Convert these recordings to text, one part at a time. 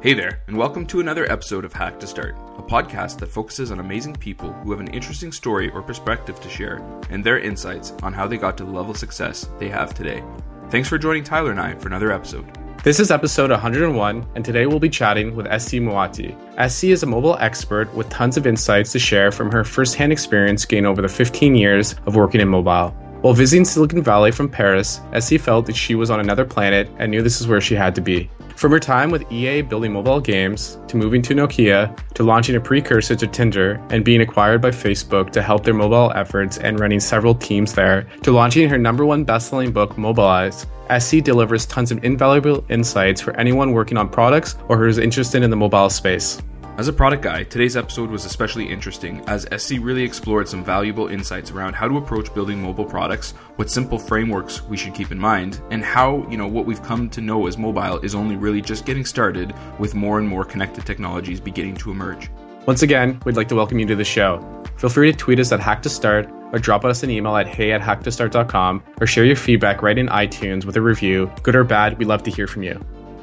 Hey there, and welcome to another episode of Hack to Start, a podcast that focuses on amazing people who have an interesting story or perspective to share and their insights on how they got to the level of success they have today. Thanks for joining Tyler and I for another episode. This is episode 101, and today we'll be chatting with SC Moatti. SC is a mobile expert with tons of insights to share from her firsthand experience gained over the 15 years of working in mobile. While visiting Silicon Valley from Paris, SC felt that she was on another planet and knew this is where she had to be. From her time with EA building mobile games, to moving to Nokia, to launching a precursor to Tinder, and being acquired by Facebook to help their mobile efforts and running several teams there, to launching her number one best-selling book, Mobilized, SC delivers tons of invaluable insights for anyone working on products or who is interested in the mobile space. As a product guy, today's episode was especially interesting as SC really explored some valuable insights around how to approach building mobile products, what simple frameworks we should keep in mind, and how, you know, what we've come to know as mobile is only really just getting started with more and more connected technologies beginning to emerge. Once again, we'd like to welcome you to the show. Feel free to tweet us at Hack to Start or drop us an email at hey at hacktostart.com or share your feedback right in iTunes with a review, good or bad, we'd love to hear from you.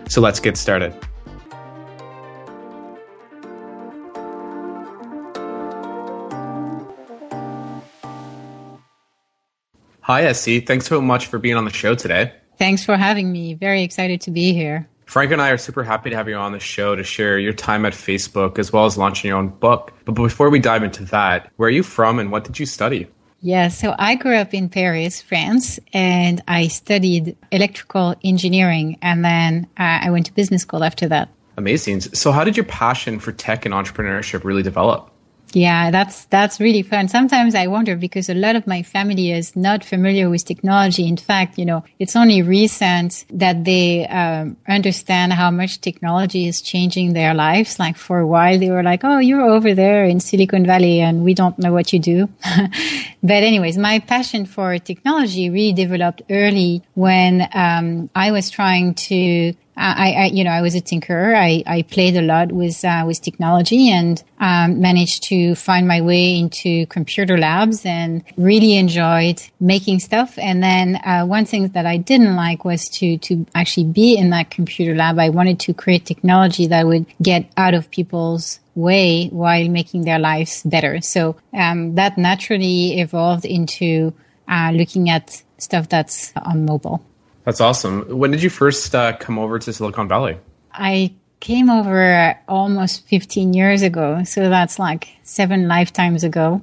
So let's get started. Hi, SC. Thanks so much for being on the show today. Thanks for having me. Very excited to be here. Frank and I are super happy to have you on the show to share your time at Facebook as well as launching your own book. But before we dive into that, where are you from and what did you study? Yeah, so I grew up in Paris, France, and I studied electrical engineering, and then uh, I went to business school after that. Amazing. So, how did your passion for tech and entrepreneurship really develop? Yeah, that's that's really fun. Sometimes I wonder because a lot of my family is not familiar with technology. In fact, you know, it's only recent that they um, understand how much technology is changing their lives. Like for a while, they were like, "Oh, you're over there in Silicon Valley, and we don't know what you do." but anyways, my passion for technology really developed early when um, I was trying to I, I, you know, I was a tinkerer. I, I played a lot with, uh, with technology and, um, managed to find my way into computer labs and really enjoyed making stuff. And then, uh, one thing that I didn't like was to, to actually be in that computer lab. I wanted to create technology that would get out of people's way while making their lives better. So, um, that naturally evolved into, uh, looking at stuff that's on mobile. That's awesome. When did you first uh, come over to Silicon Valley? I came over almost 15 years ago. So that's like seven lifetimes ago.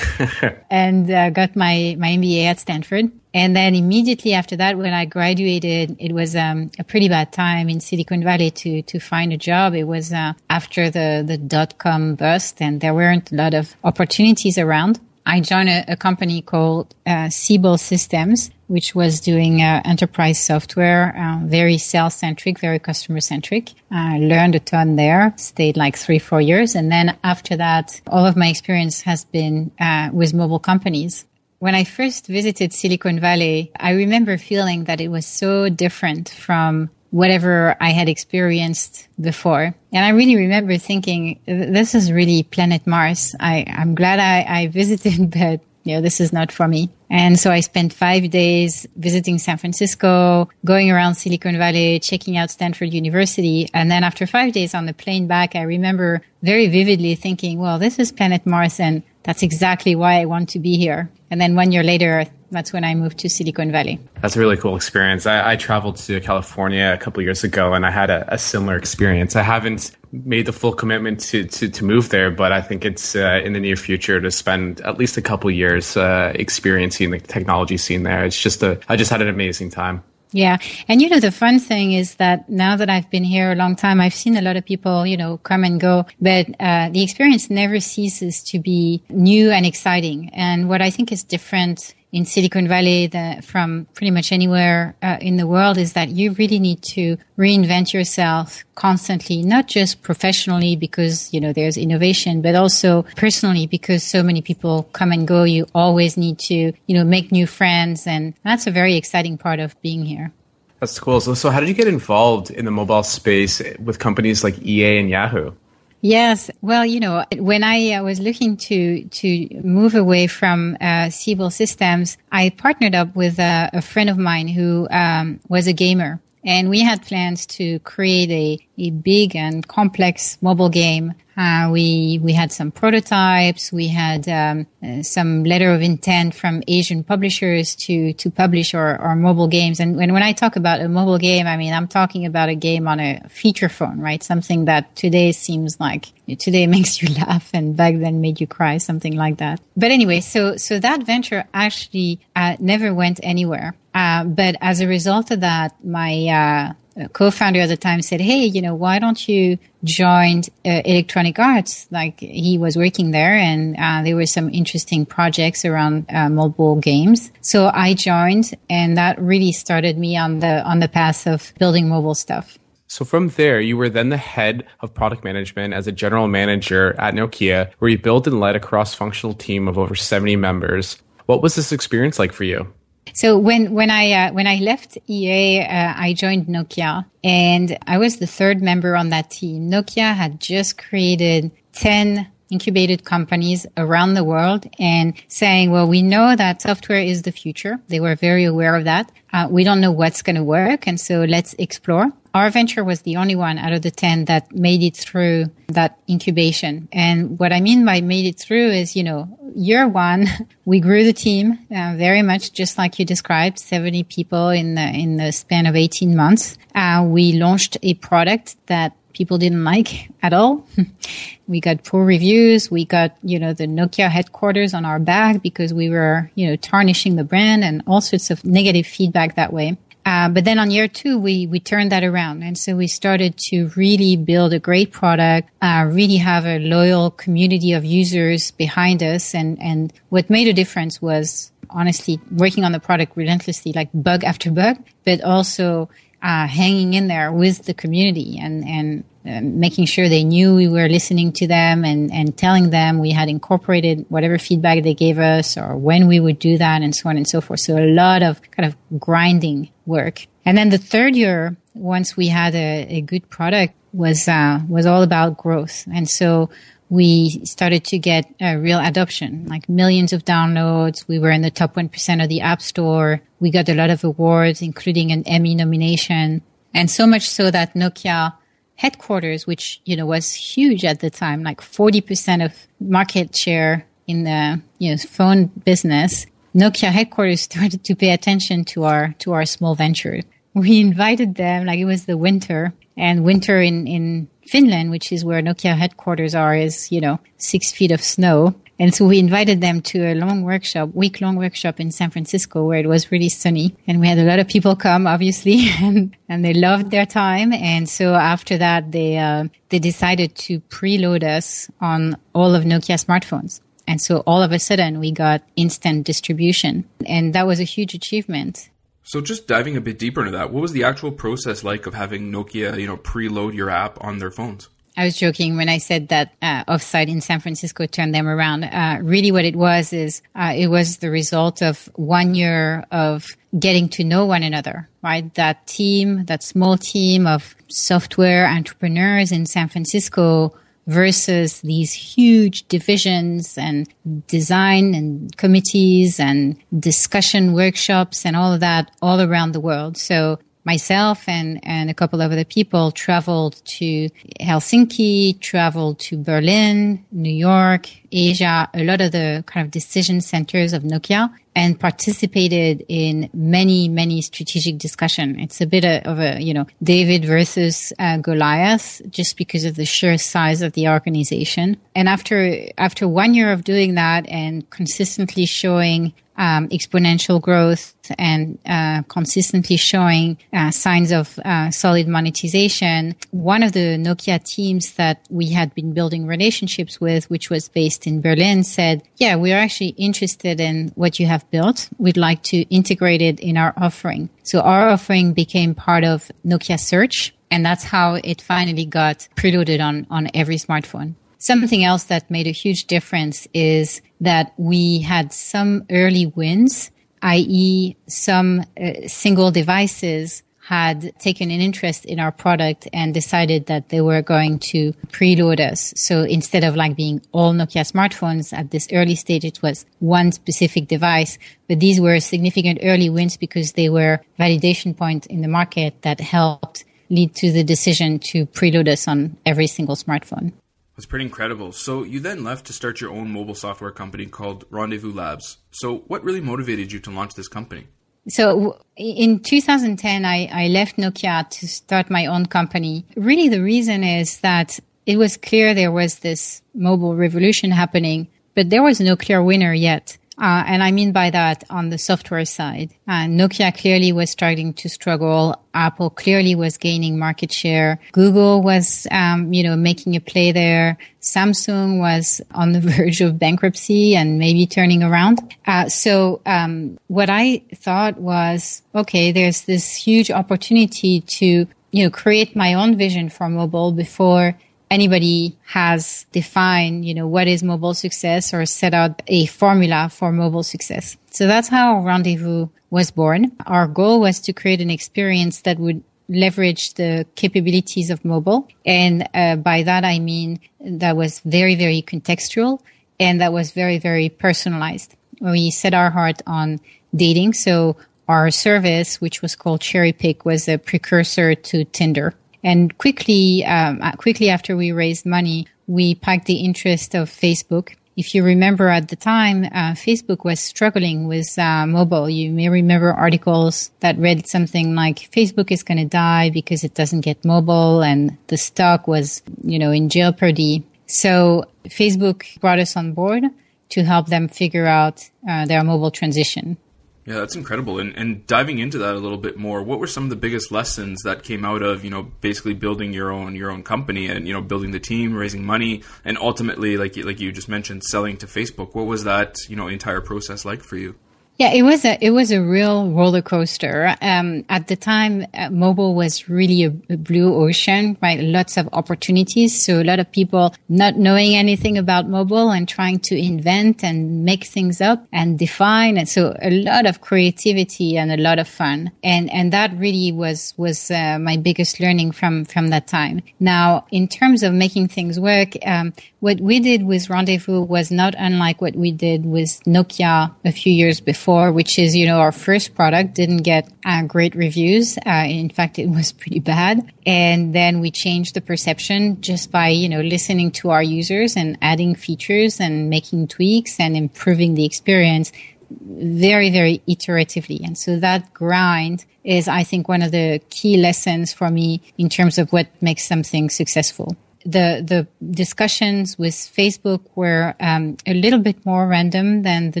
and uh, got my, my MBA at Stanford. And then immediately after that, when I graduated, it was um, a pretty bad time in Silicon Valley to to find a job. It was uh, after the the dot com bust, and there weren't a lot of opportunities around. I joined a, a company called uh, Siebel Systems, which was doing uh, enterprise software, uh, very sales centric, very customer centric. I learned a ton there, stayed like three, four years. And then after that, all of my experience has been uh, with mobile companies. When I first visited Silicon Valley, I remember feeling that it was so different from whatever I had experienced before. And I really remember thinking, this is really planet Mars. I, I'm glad I, I visited, but you know, this is not for me. And so I spent five days visiting San Francisco, going around Silicon Valley, checking out Stanford University. And then after five days on the plane back, I remember very vividly thinking, well, this is planet Mars and that's exactly why I want to be here. And then one year later, that's when I moved to Silicon Valley. That's a really cool experience. I, I traveled to California a couple years ago and I had a, a, similar experience. I haven't made the full commitment to, to, to move there, but I think it's uh, in the near future to spend at least a couple years uh, experiencing the technology scene there. It's just a, I just had an amazing time. Yeah. And you know, the fun thing is that now that I've been here a long time, I've seen a lot of people, you know, come and go, but uh, the experience never ceases to be new and exciting. And what I think is different in Silicon Valley from pretty much anywhere uh, in the world is that you really need to reinvent yourself constantly, not just professionally because, you know, there's innovation, but also personally because so many people come and go. You always need to, you know, make new friends. And that's a very exciting part of being here. That's cool. So, so how did you get involved in the mobile space with companies like EA and Yahoo? Yes. Well, you know, when I uh, was looking to to move away from uh, Siebel Systems, I partnered up with a friend of mine who um, was a gamer. And we had plans to create a a big and complex mobile game. Uh, we we had some prototypes. We had um, uh, some letter of intent from Asian publishers to to publish our, our mobile games. And when when I talk about a mobile game, I mean I'm talking about a game on a feature phone, right? Something that today seems like today makes you laugh, and back then made you cry, something like that. But anyway, so so that venture actually uh, never went anywhere. Uh, but as a result of that, my uh, co-founder at the time said, "Hey, you know, why don't you join uh, Electronic Arts?" Like he was working there, and uh, there were some interesting projects around uh, mobile games. So I joined, and that really started me on the on the path of building mobile stuff. So from there, you were then the head of product management as a general manager at Nokia, where you built and led a cross-functional team of over 70 members. What was this experience like for you? So when when I uh, when I left EA, uh, I joined Nokia, and I was the third member on that team. Nokia had just created ten incubated companies around the world and saying, well, we know that software is the future. They were very aware of that. Uh, we don't know what's going to work. And so let's explore. Our venture was the only one out of the 10 that made it through that incubation. And what I mean by made it through is, you know, year one, we grew the team uh, very much just like you described, 70 people in the, in the span of 18 months. Uh, we launched a product that people didn't like at all. we got poor reviews. We got, you know, the Nokia headquarters on our back because we were, you know, tarnishing the brand and all sorts of negative feedback that way. Uh, but then on year two, we, we turned that around. And so we started to really build a great product, uh, really have a loyal community of users behind us. And, and what made a difference was honestly working on the product relentlessly, like bug after bug, but also, uh, hanging in there with the community and, and making sure they knew we were listening to them and, and telling them we had incorporated whatever feedback they gave us or when we would do that and so on and so forth. So a lot of kind of grinding work. And then the third year, once we had a, a good product was, uh, was all about growth. And so we started to get a real adoption, like millions of downloads. We were in the top 1% of the app store. We got a lot of awards, including an Emmy nomination. And so much so that Nokia headquarters, which, you know, was huge at the time, like 40% of market share in the, you know, phone business. Nokia headquarters started to pay attention to our, to our small venture. We invited them, like it was the winter and winter in, in Finland, which is where Nokia headquarters are, is, you know, six feet of snow. And so we invited them to a long workshop, week long workshop in San Francisco where it was really sunny. And we had a lot of people come, obviously, and, and they loved their time. And so after that, they, uh, they decided to preload us on all of Nokia smartphones. And so all of a sudden we got instant distribution and that was a huge achievement. So just diving a bit deeper into that, what was the actual process like of having Nokia, you know, preload your app on their phones? I was joking when I said that uh, offsite in San Francisco turned them around. Uh, really, what it was is uh, it was the result of one year of getting to know one another. Right, that team, that small team of software entrepreneurs in San Francisco versus these huge divisions and design and committees and discussion workshops and all of that all around the world. So myself and, and a couple of other people traveled to Helsinki, traveled to Berlin, New York, Asia, a lot of the kind of decision centers of Nokia and participated in many, many strategic discussion. It's a bit of a, you know, David versus uh, Goliath just because of the sheer size of the organization. And after, after one year of doing that and consistently showing um, exponential growth and uh, consistently showing uh, signs of uh, solid monetization. One of the Nokia teams that we had been building relationships with, which was based in Berlin, said, "Yeah, we are actually interested in what you have built. We'd like to integrate it in our offering." So our offering became part of Nokia Search, and that's how it finally got preloaded on on every smartphone. Something else that made a huge difference is that we had some early wins, i.e. some uh, single devices had taken an interest in our product and decided that they were going to preload us. So instead of like being all Nokia smartphones at this early stage, it was one specific device. But these were significant early wins because they were validation point in the market that helped lead to the decision to preload us on every single smartphone. That's pretty incredible. So you then left to start your own mobile software company called Rendezvous Labs. So what really motivated you to launch this company? So in 2010, I, I left Nokia to start my own company. Really, the reason is that it was clear there was this mobile revolution happening, but there was no clear winner yet. Uh, and I mean by that on the software side. Uh, Nokia clearly was starting to struggle. Apple clearly was gaining market share. Google was, um, you know, making a play there. Samsung was on the verge of bankruptcy and maybe turning around. Uh, so um, what I thought was, okay, there's this huge opportunity to, you know, create my own vision for mobile before anybody has defined, you know, what is mobile success or set out a formula for mobile success. So that's how Rendezvous was born. Our goal was to create an experience that would leverage the capabilities of mobile. And uh, by that, I mean that was very, very contextual and that was very, very personalized. We set our heart on dating. So our service, which was called Cherry Pick, was a precursor to Tinder. And quickly, um, uh, quickly after we raised money, we packed the interest of Facebook. If you remember at the time, uh, Facebook was struggling with uh, mobile. You may remember articles that read something like Facebook is going to die because it doesn't get mobile and the stock was, you know, in jeopardy. So Facebook brought us on board to help them figure out uh, their mobile transition. Yeah, that's incredible. And, and diving into that a little bit more, what were some of the biggest lessons that came out of you know basically building your own your own company and you know building the team, raising money, and ultimately, like like you just mentioned, selling to Facebook? What was that you know entire process like for you? Yeah, it was a it was a real roller coaster. Um, at the time, uh, mobile was really a, a, blue ocean, right? Lots of opportunities. So a lot of people not knowing anything about mobile and trying to invent and make things up and define. And so a lot of creativity and a lot of fun. And and that really was was uh, my biggest learning from from that time. Now, in terms of making things work, um, what we did with Rendezvous was not unlike what we did with Nokia a few years before, which is, you know, our first product didn't get uh, great reviews. Uh, in fact, it was pretty bad. And then we changed the perception just by, you know, listening to our users and adding features and making tweaks and improving the experience very, very iteratively. And so that grind is, I think, one of the key lessons for me in terms of what makes something successful the the discussions with Facebook were um, a little bit more random than the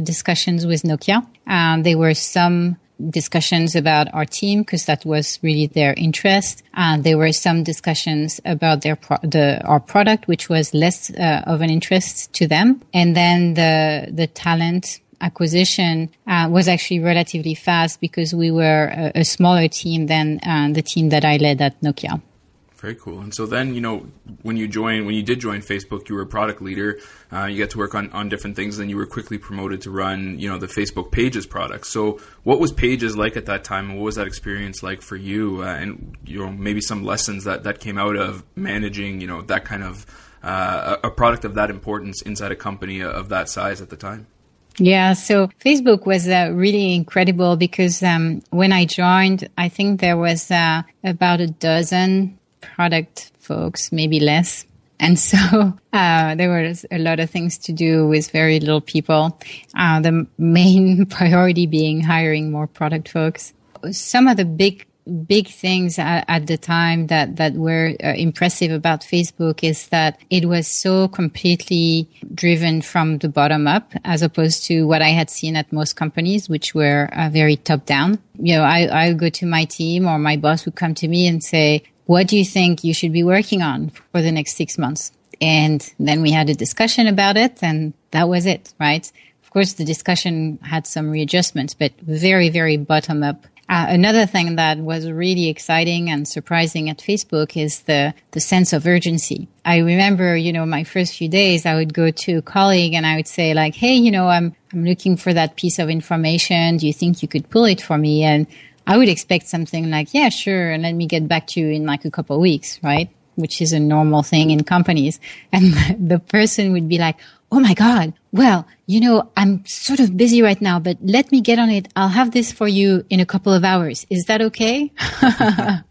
discussions with Nokia. Um, there were some discussions about our team because that was really their interest. Uh, there were some discussions about their pro- the our product, which was less uh, of an interest to them. And then the the talent acquisition uh, was actually relatively fast because we were a, a smaller team than uh, the team that I led at Nokia. Very cool. And so then, you know, when you join, when you did join Facebook, you were a product leader. Uh, you got to work on, on different things. Then you were quickly promoted to run, you know, the Facebook Pages product. So what was Pages like at that time? And what was that experience like for you? Uh, and, you know, maybe some lessons that, that came out of managing, you know, that kind of, uh, a product of that importance inside a company of that size at the time? Yeah, so Facebook was uh, really incredible because um, when I joined, I think there was uh, about a dozen product folks, maybe less. And so uh, there was a lot of things to do with very little people. Uh, the main priority being hiring more product folks. Some of the big big things at, at, the time that that were uh, impressive about Facebook is that it was so completely driven from the bottom up as opposed to what I had seen at most companies which were uh, very top down. You know, I I would go to my team or my boss would come to me and say, what do you think you should be working on for the next six months? And then we had a discussion about it and that was it, right? Of course, the discussion had some readjustments, but very, very bottom up. Uh, another thing that was really exciting and surprising at Facebook is the, the sense of urgency. I remember, you know, my first few days, I would go to a colleague and I would say like, Hey, you know, I'm, I'm looking for that piece of information. Do you think you could pull it for me? And I would expect something like, yeah, sure. And let me get back to you in like a couple of weeks, right? Which is a normal thing in companies. And the person would be like, Oh my God. Well, you know, I'm sort of busy right now, but let me get on it. I'll have this for you in a couple of hours. Is that okay?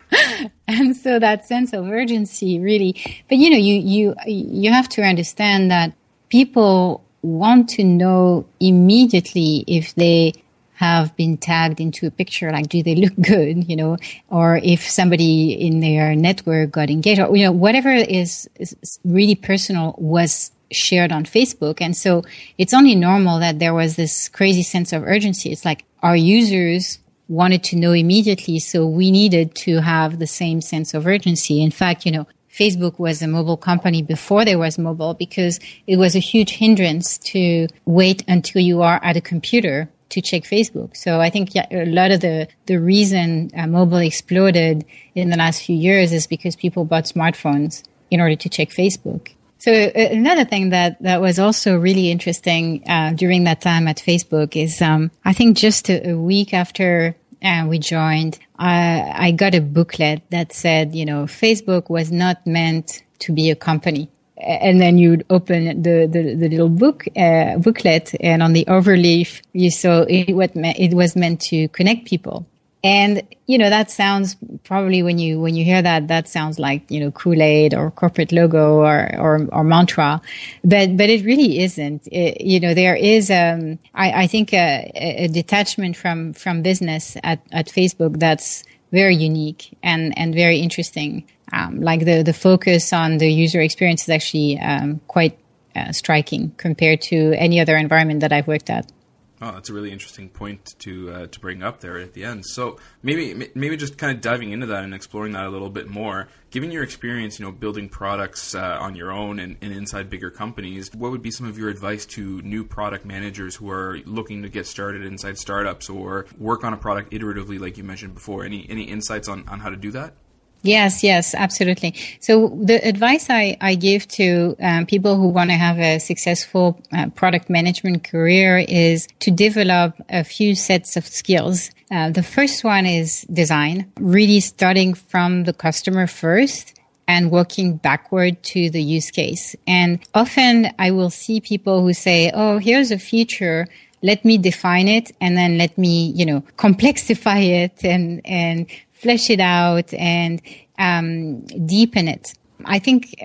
And so that sense of urgency really, but you know, you, you, you have to understand that people want to know immediately if they have been tagged into a picture, like do they look good, you know, or if somebody in their network got engaged, or you know, whatever is, is really personal was shared on Facebook. And so it's only normal that there was this crazy sense of urgency. It's like our users wanted to know immediately. So we needed to have the same sense of urgency. In fact, you know, Facebook was a mobile company before there was mobile because it was a huge hindrance to wait until you are at a computer to check Facebook. So I think a lot of the, the reason uh, mobile exploded in the last few years is because people bought smartphones in order to check Facebook. So uh, another thing that, that was also really interesting uh, during that time at Facebook is um, I think just a, a week after uh, we joined, I, I got a booklet that said, you know, Facebook was not meant to be a company and then you'd open the, the, the little book uh, booklet and on the overleaf you saw it, what it was meant to connect people and, you know, that sounds probably when you, when you hear that, that sounds like, you know, Kool-Aid or corporate logo or, or, or mantra. But, but it really isn't. It, you know, there is, um, I, I think a, a detachment from, from business at, at Facebook that's very unique and, and very interesting. Um, like the, the focus on the user experience is actually, um, quite uh, striking compared to any other environment that I've worked at. Oh, that's a really interesting point to uh, to bring up there at the end. So maybe maybe just kind of diving into that and exploring that a little bit more. Given your experience, you know, building products uh, on your own and, and, inside bigger companies, what would be some of your advice to new product managers who are looking to get started inside startups or work on a product iteratively, like you mentioned before? Any any insights on on how to do that? Yes, yes, absolutely. So the advice I, I give to um, people who want to have a successful uh, product management career is to develop a few sets of skills. Uh, the first one is design, really starting from the customer first and working backward to the use case. And often I will see people who say, Oh, here's a feature let me define it and then let me, you know, complexify it and, and flesh it out and um, deepen it. I think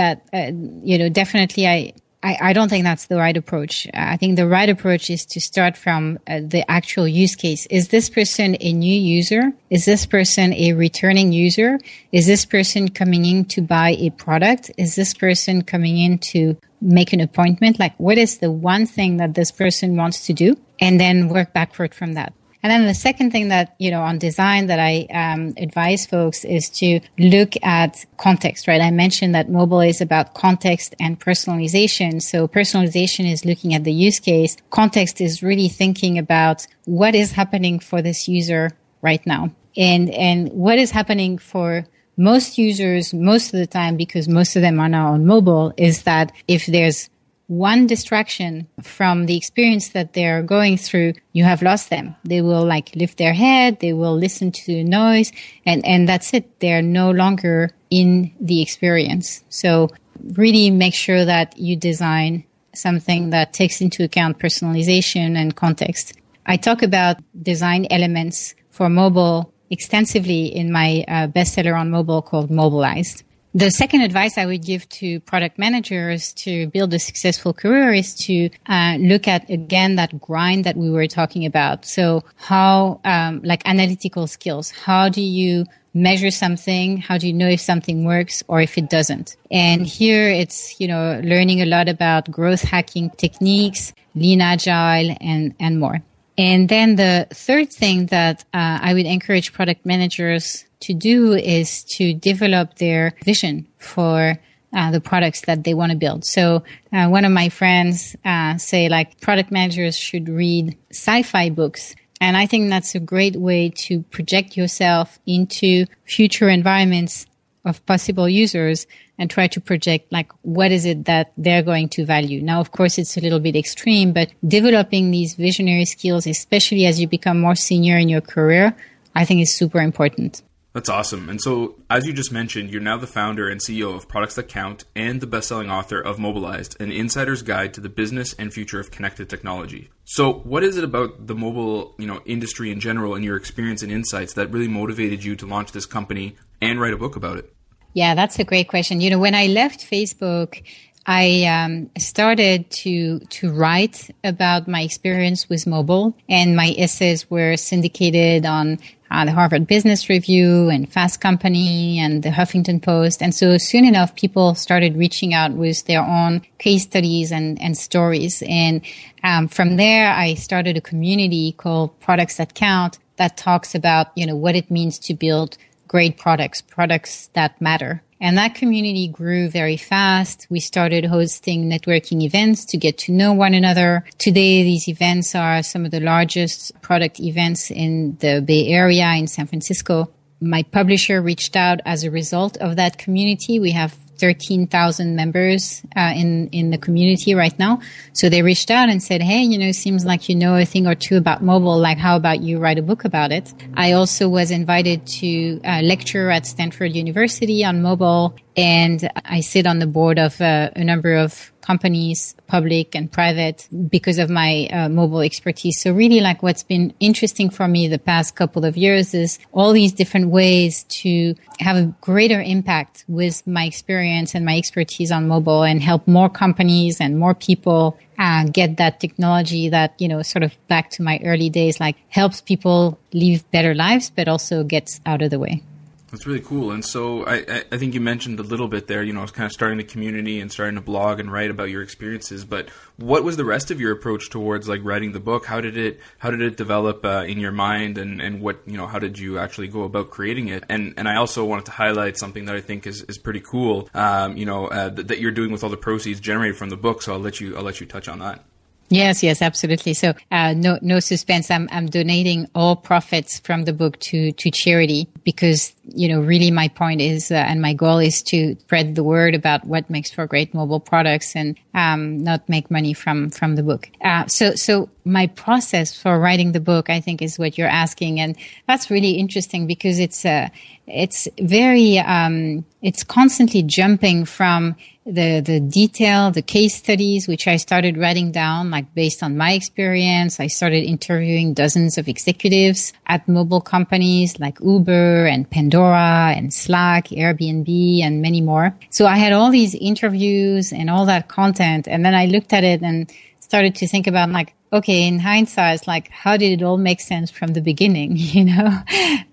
that uh, you know definitely I, I, I don't think that's the right approach. I think the right approach is to start from uh, the actual use case. Is this person a new user? Is this person a returning user? Is this person coming in to buy a product? Is this person coming in to make an appointment? Like, what is the one thing that this person wants to do? And then work backward from that. And then the second thing that, you know, on design that I um, advise folks is to look at context, right? I mentioned that mobile is about context and personalization. So personalization is looking at the use case. Context is really thinking about what is happening for this user right now and, and what is happening for most users most of the time because most of them are now on mobile is that if there's one distraction from the experience that they're going through, you have lost them. They will like lift their head, they will listen to the noise, and, and that's it. They're no longer in the experience. So really make sure that you design something that takes into account personalization and context. I talk about design elements for mobile extensively in my uh, bestseller on mobile called Mobilized. The second advice I would give to product managers to build a successful career is to uh, look at again that grind that we were talking about. So how, um, like analytical skills, how do you measure something? How do you know if something works or if it doesn't? And here it's, you know, learning a lot about growth hacking techniques, lean agile and, and more. And then the third thing that uh, I would encourage product managers to do is to develop their vision for uh, the products that they want to build. So uh, one of my friends uh, say like product managers should read sci-fi books. And I think that's a great way to project yourself into future environments of possible users and try to project like what is it that they're going to value. Now, of course, it's a little bit extreme, but developing these visionary skills, especially as you become more senior in your career, I think is super important. That's awesome. And so, as you just mentioned, you're now the founder and CEO of Products That Count and the best-selling author of Mobilized, an insider's guide to the business and future of connected technology. So, what is it about the mobile, you know, industry in general and your experience and insights that really motivated you to launch this company and write a book about it? Yeah, that's a great question. You know, when I left Facebook, I um, started to to write about my experience with mobile, and my essays were syndicated on uh, the Harvard Business Review and Fast Company and the Huffington Post. And so soon enough, people started reaching out with their own case studies and, and stories. And um, from there, I started a community called Products That Count that talks about you know what it means to build great products, products that matter. And that community grew very fast. We started hosting networking events to get to know one another. Today, these events are some of the largest product events in the Bay Area in San Francisco. My publisher reached out as a result of that community. We have 13,000 members uh, in in the community right now. So they reached out and said, "Hey, you know, seems like you know a thing or two about mobile. Like, how about you write a book about it?" I also was invited to uh, lecture at Stanford University on mobile, and I sit on the board of uh, a number of companies, public and private, because of my uh, mobile expertise. So really like what's been interesting for me the past couple of years is all these different ways to have a greater impact with my experience and my expertise on mobile and help more companies and more people uh, get that technology that, you know, sort of back to my early days, like helps people live better lives, but also gets out of the way. That's really cool. And so I, I think you mentioned a little bit there, you know, kind of starting the community and starting to blog and write about your experiences. But what was the rest of your approach towards like writing the book? How did it how did it develop uh, in your mind, and, and what you know how did you actually go about creating it? And and I also wanted to highlight something that I think is, is pretty cool. Um, you know uh, th- that you're doing with all the proceeds generated from the book. So I'll let you I'll let you touch on that. Yes, yes, absolutely. So, uh, no, no suspense. I'm, I'm donating all profits from the book to, to charity because, you know, really my point is, uh, and my goal is to spread the word about what makes for great mobile products and, um, not make money from, from the book. Uh, so, so my process for writing the book, I think is what you're asking. And that's really interesting because it's, uh, it's very, um, it's constantly jumping from the, the detail, the case studies, which I started writing down, like based on my experience. I started interviewing dozens of executives at mobile companies like Uber and Pandora and Slack, Airbnb and many more. So I had all these interviews and all that content. And then I looked at it and started to think about like, okay, in hindsight, like, how did it all make sense from the beginning? You know,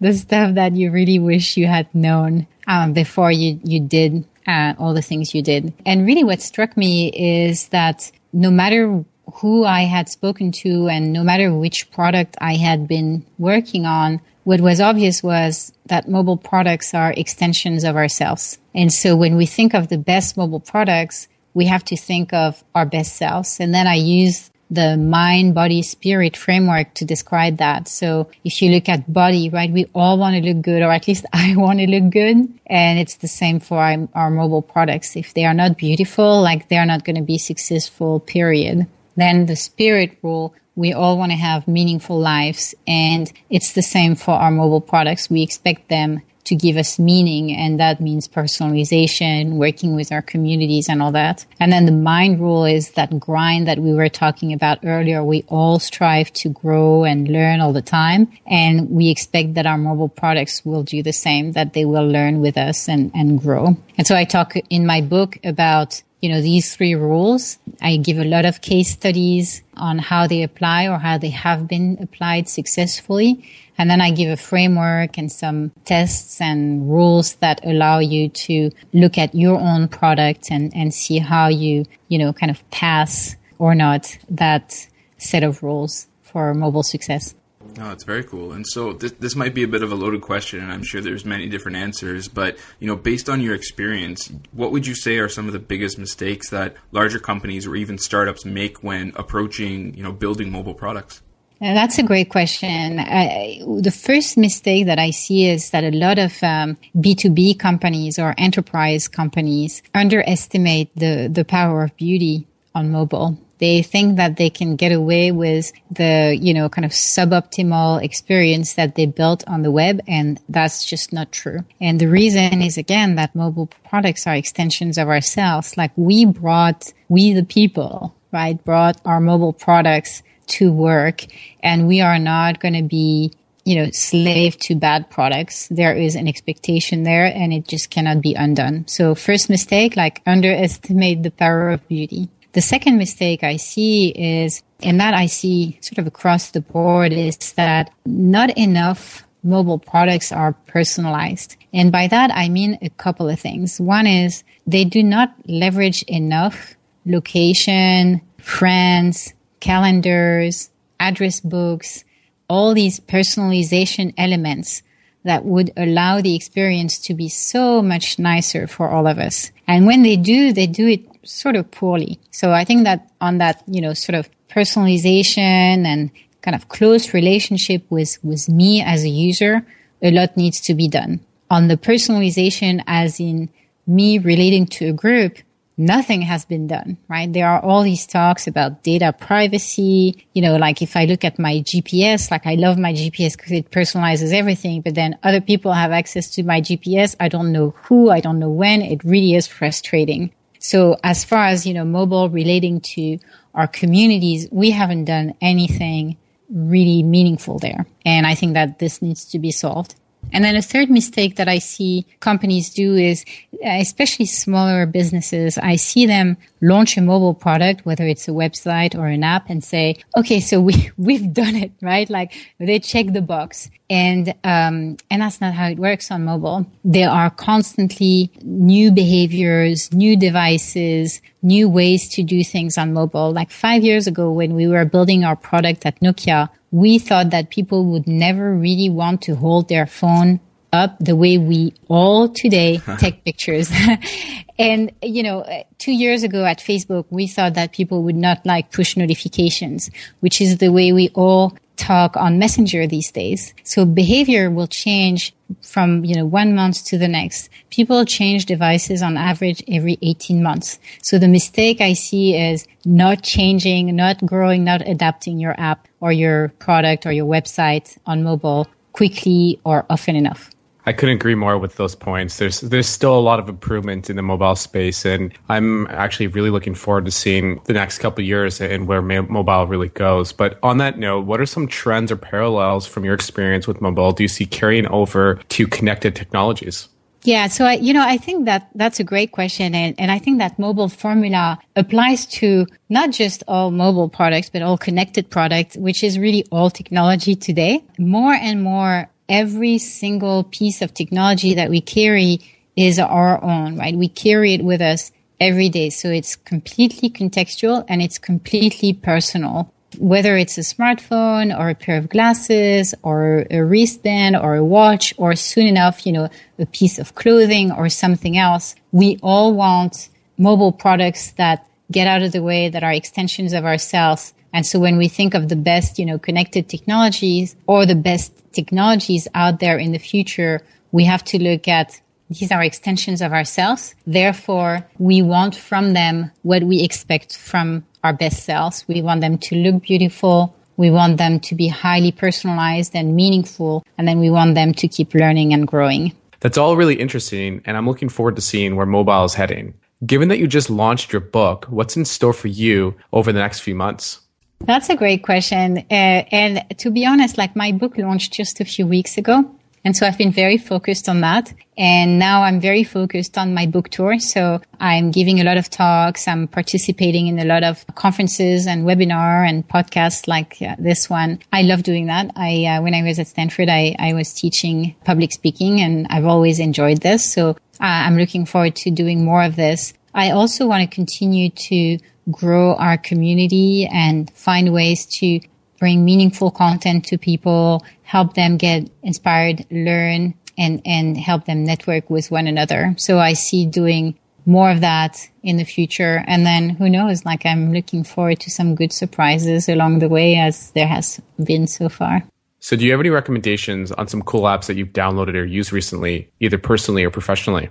the stuff that you really wish you had known um, before you, you did uh, all the things you did. And really what struck me is that no matter who I had spoken to and no matter which product I had been working on, what was obvious was that mobile products are extensions of ourselves. And so when we think of the best mobile products, we have to think of our best selves. And then I use the mind, body, spirit framework to describe that. So if you look at body, right, we all want to look good, or at least I want to look good. And it's the same for our, our mobile products. If they are not beautiful, like they are not going to be successful, period. Then the spirit rule, we all want to have meaningful lives. And it's the same for our mobile products. We expect them to give us meaning. And that means personalization, working with our communities and all that. And then the mind rule is that grind that we were talking about earlier. We all strive to grow and learn all the time. And we expect that our mobile products will do the same, that they will learn with us and, and grow. And so I talk in my book about you know, these three rules. I give a lot of case studies on how they apply or how they have been applied successfully. And then I give a framework and some tests and rules that allow you to look at your own product and, and see how you, you know, kind of pass or not that set of rules for mobile success. Oh, it's very cool. And so this, this might be a bit of a loaded question, and I'm sure there's many different answers. But you know, based on your experience, what would you say are some of the biggest mistakes that larger companies or even startups make when approaching, you know, building mobile products? that's a great question. I, the first mistake that I see is that a lot of um, B2B companies or enterprise companies underestimate the, the power of beauty on mobile. They think that they can get away with the, you know, kind of suboptimal experience that they built on the web. And that's just not true. And the reason is again that mobile products are extensions of ourselves. Like we brought, we the people, right, brought our mobile products to work and we are not going to be you know, slave to bad products. There is an expectation there and it just cannot be undone. So first mistake, like underestimate the power of beauty. The second mistake I see is, and that I see sort of across the board is that not enough mobile products are personalized. And by that, I mean a couple of things. One is they do not leverage enough location, friends, calendars, address books, all these personalization elements that would allow the experience to be so much nicer for all of us. And when they do, they do it sort of poorly. So I think that on that, you know, sort of personalization and kind of close relationship with, with me as a user, a lot needs to be done. On the personalization as in me relating to a group, nothing has been done, right? There are all these talks about data privacy. You know, like if I look at my GPS, like I love my GPS because it personalizes everything, but then other people have access to my GPS. I don't know who, I don't know when. It really is frustrating. So as far as, you know, mobile relating to our communities, we haven't done anything really meaningful there. And I think that this needs to be solved. And then a third mistake that I see companies do is, especially smaller businesses, I see them launch a mobile product, whether it's a website or an app and say, okay, so we, we've done it, right? Like they check the box. And, um, and that's not how it works on mobile. There are constantly new behaviors, new devices, new ways to do things on mobile. Like five years ago when we were building our product at Nokia, we thought that people would never really want to hold their phone up the way we all today take pictures. and, you know, two years ago at Facebook, we thought that people would not like push notifications, which is the way we all talk on Messenger these days. So behavior will change from, you know, one month to the next. People change devices on average every 18 months. So the mistake I see is not changing, not growing, not adapting your app or your product or your website on mobile quickly or often enough. I couldn't agree more with those points. There's there's still a lot of improvement in the mobile space, and I'm actually really looking forward to seeing the next couple years and where mobile really goes. But on that note, what are some trends or parallels from your experience with mobile do you see carrying over to connected technologies? Yeah, so I, you know, I think that that's a great question, and, and I think that mobile formula applies to not just all mobile products, but all connected products, which is really all technology today. More and more every single piece of technology that we carry is our own, right? We carry it with us every day. So it's completely contextual and it's completely personal. Whether it's a smartphone or a pair of glasses or a wristband or a watch or soon enough, you know, a piece of clothing or something else, we all want mobile products that get out of the way, that are extensions of ourselves, and so when we think of the best, you know, connected technologies or the best technologies out there in the future, we have to look at these are extensions of ourselves. Therefore, we want from them what we expect from our best selves. We want them to look beautiful. We want them to be highly personalized and meaningful. And then we want them to keep learning and growing. That's all really interesting. And I'm looking forward to seeing where mobile is heading. Given that you just launched your book, what's in store for you over the next few months? That's a great question. Uh, and to be honest, like my book launched just a few weeks ago. And so I've been very focused on that. And now I'm very focused on my book tour. So I'm giving a lot of talks. I'm participating in a lot of conferences and webinar and podcasts like uh, this one. I love doing that. I, uh, when I was at Stanford, I, I was teaching public speaking and I've always enjoyed this. So uh, I'm looking forward to doing more of this. I also want to continue to grow our community and find ways to bring meaningful content to people, help them get inspired, learn, and, and help them network with one another. So I see doing more of that in the future. And then who knows, like I'm looking forward to some good surprises along the way as there has been so far. So do you have any recommendations on some cool apps that you've downloaded or used recently, either personally or professionally?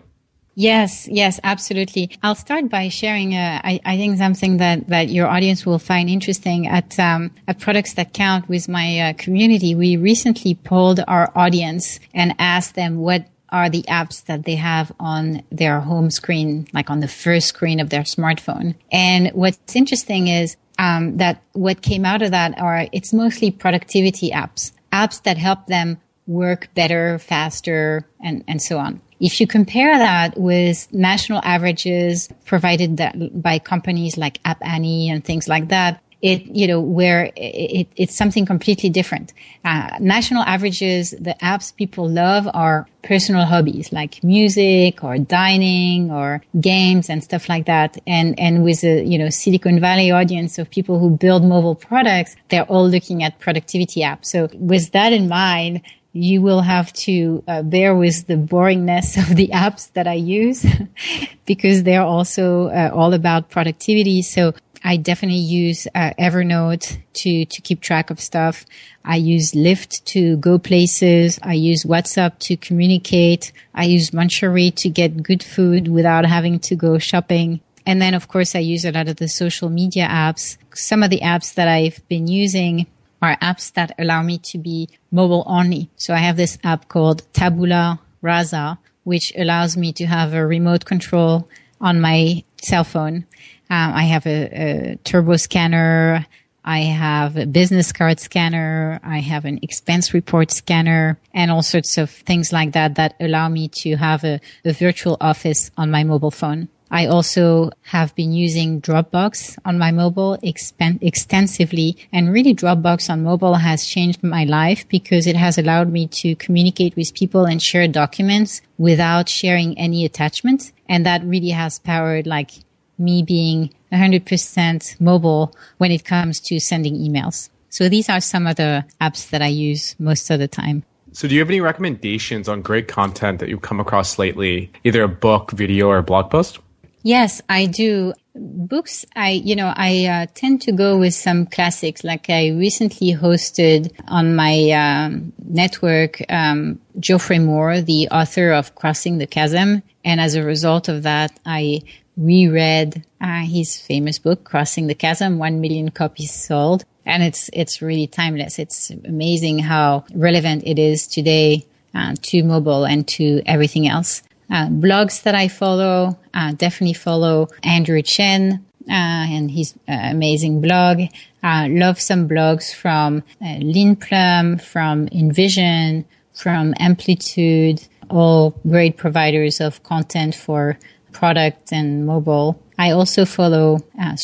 Yes, yes, absolutely. I'll start by sharing. Uh, I, I, think something that, that your audience will find interesting at um, at products that count with my uh, community. We recently polled our audience and asked them what are the apps that they have on their home screen, like on the first screen of their smartphone. And what's interesting is um, that what came out of that are it's mostly productivity apps, apps that help them work better, faster, and, and so on. If you compare that with national averages provided by companies like App Annie and things like that, it you know where it, it's something completely different. Uh, national averages, the apps people love are personal hobbies like music or dining or games and stuff like that. And and with a you know Silicon Valley audience of people who build mobile products, they're all looking at productivity apps. So with that in mind, you will have to uh, bear with the boringness of the apps that I use because they're also uh, all about productivity. So I definitely use uh, Evernote to to keep track of stuff. I use Lyft to go places. I use WhatsApp to communicate. I use Munchery to get good food without having to go shopping. And then, of course, I use a lot of the social media apps. Some of the apps that I've been using are apps that allow me to be mobile only. So I have this app called Tabula Rasa, which allows me to have a remote control on my cell phone. Um, I have a, a turbo scanner. I have a business card scanner. I have an expense report scanner and all sorts of things like that that allow me to have a, a virtual office on my mobile phone. I also have been using Dropbox on my mobile expen- extensively and really Dropbox on mobile has changed my life because it has allowed me to communicate with people and share documents without sharing any attachments. And that really has powered like me being 100% mobile when it comes to sending emails. So these are some of the apps that I use most of the time. So, do you have any recommendations on great content that you've come across lately, either a book, video, or blog post? Yes, I do. Books, I, you know, I uh, tend to go with some classics. Like I recently hosted on my um, network um, Geoffrey Moore, the author of Crossing the Chasm. And as a result of that, I reread uh, his famous book, Crossing the Chasm, one million copies sold. And it's, it's really timeless. It's amazing how relevant it is today uh, to mobile and to everything else. Uh, blogs that I follow, uh, definitely follow Andrew Chen uh, and his uh, amazing blog. Uh, love some blogs from uh, Plum, from InVision, from Amplitude, all great providers of content for product and mobile. I also follow uh,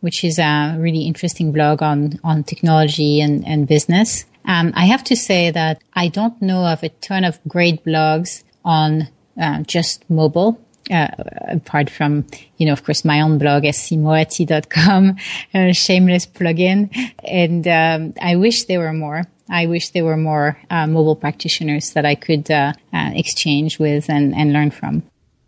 which is a really interesting blog on, on technology and, and business. Um, I have to say that I don't know of a ton of great blogs on uh, just mobile. Uh, apart from, you know, of course, my own blog, scmoati.com, a shameless plugin. And um, I wish there were more. I wish there were more uh, mobile practitioners that I could uh, uh, exchange with and, and learn from.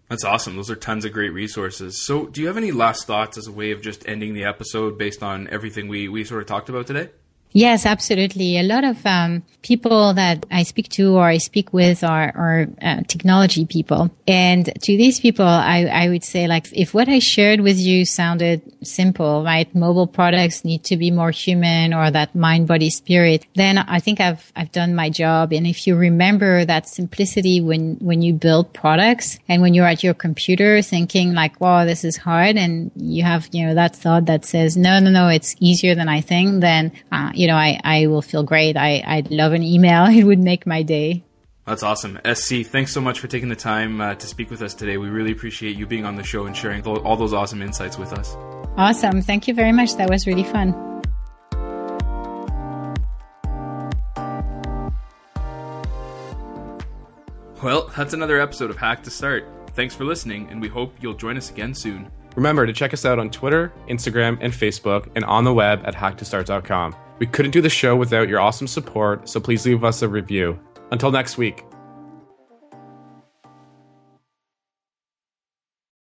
That's awesome. Those are tons of great resources. So, do you have any last thoughts as a way of just ending the episode based on everything we, we sort of talked about today? Yes, absolutely. A lot of um, people that I speak to or I speak with are, are uh, technology people. And to these people, I, I would say like, if what I shared with you sounded simple, right? Mobile products need to be more human or that mind, body, spirit, then I think I've, I've done my job. And if you remember that simplicity when, when you build products and when you're at your computer thinking like, wow, this is hard. And you have, you know, that thought that says, no, no, no, it's easier than I think. Then, uh, you know, I, I will feel great. I, I'd love an email. It would make my day. That's awesome. SC, thanks so much for taking the time uh, to speak with us today. We really appreciate you being on the show and sharing all those awesome insights with us. Awesome. Thank you very much. That was really fun. Well, that's another episode of Hack to Start. Thanks for listening, and we hope you'll join us again soon. Remember to check us out on Twitter, Instagram, and Facebook, and on the web at hacktostart.com. We couldn't do the show without your awesome support, so please leave us a review. Until next week.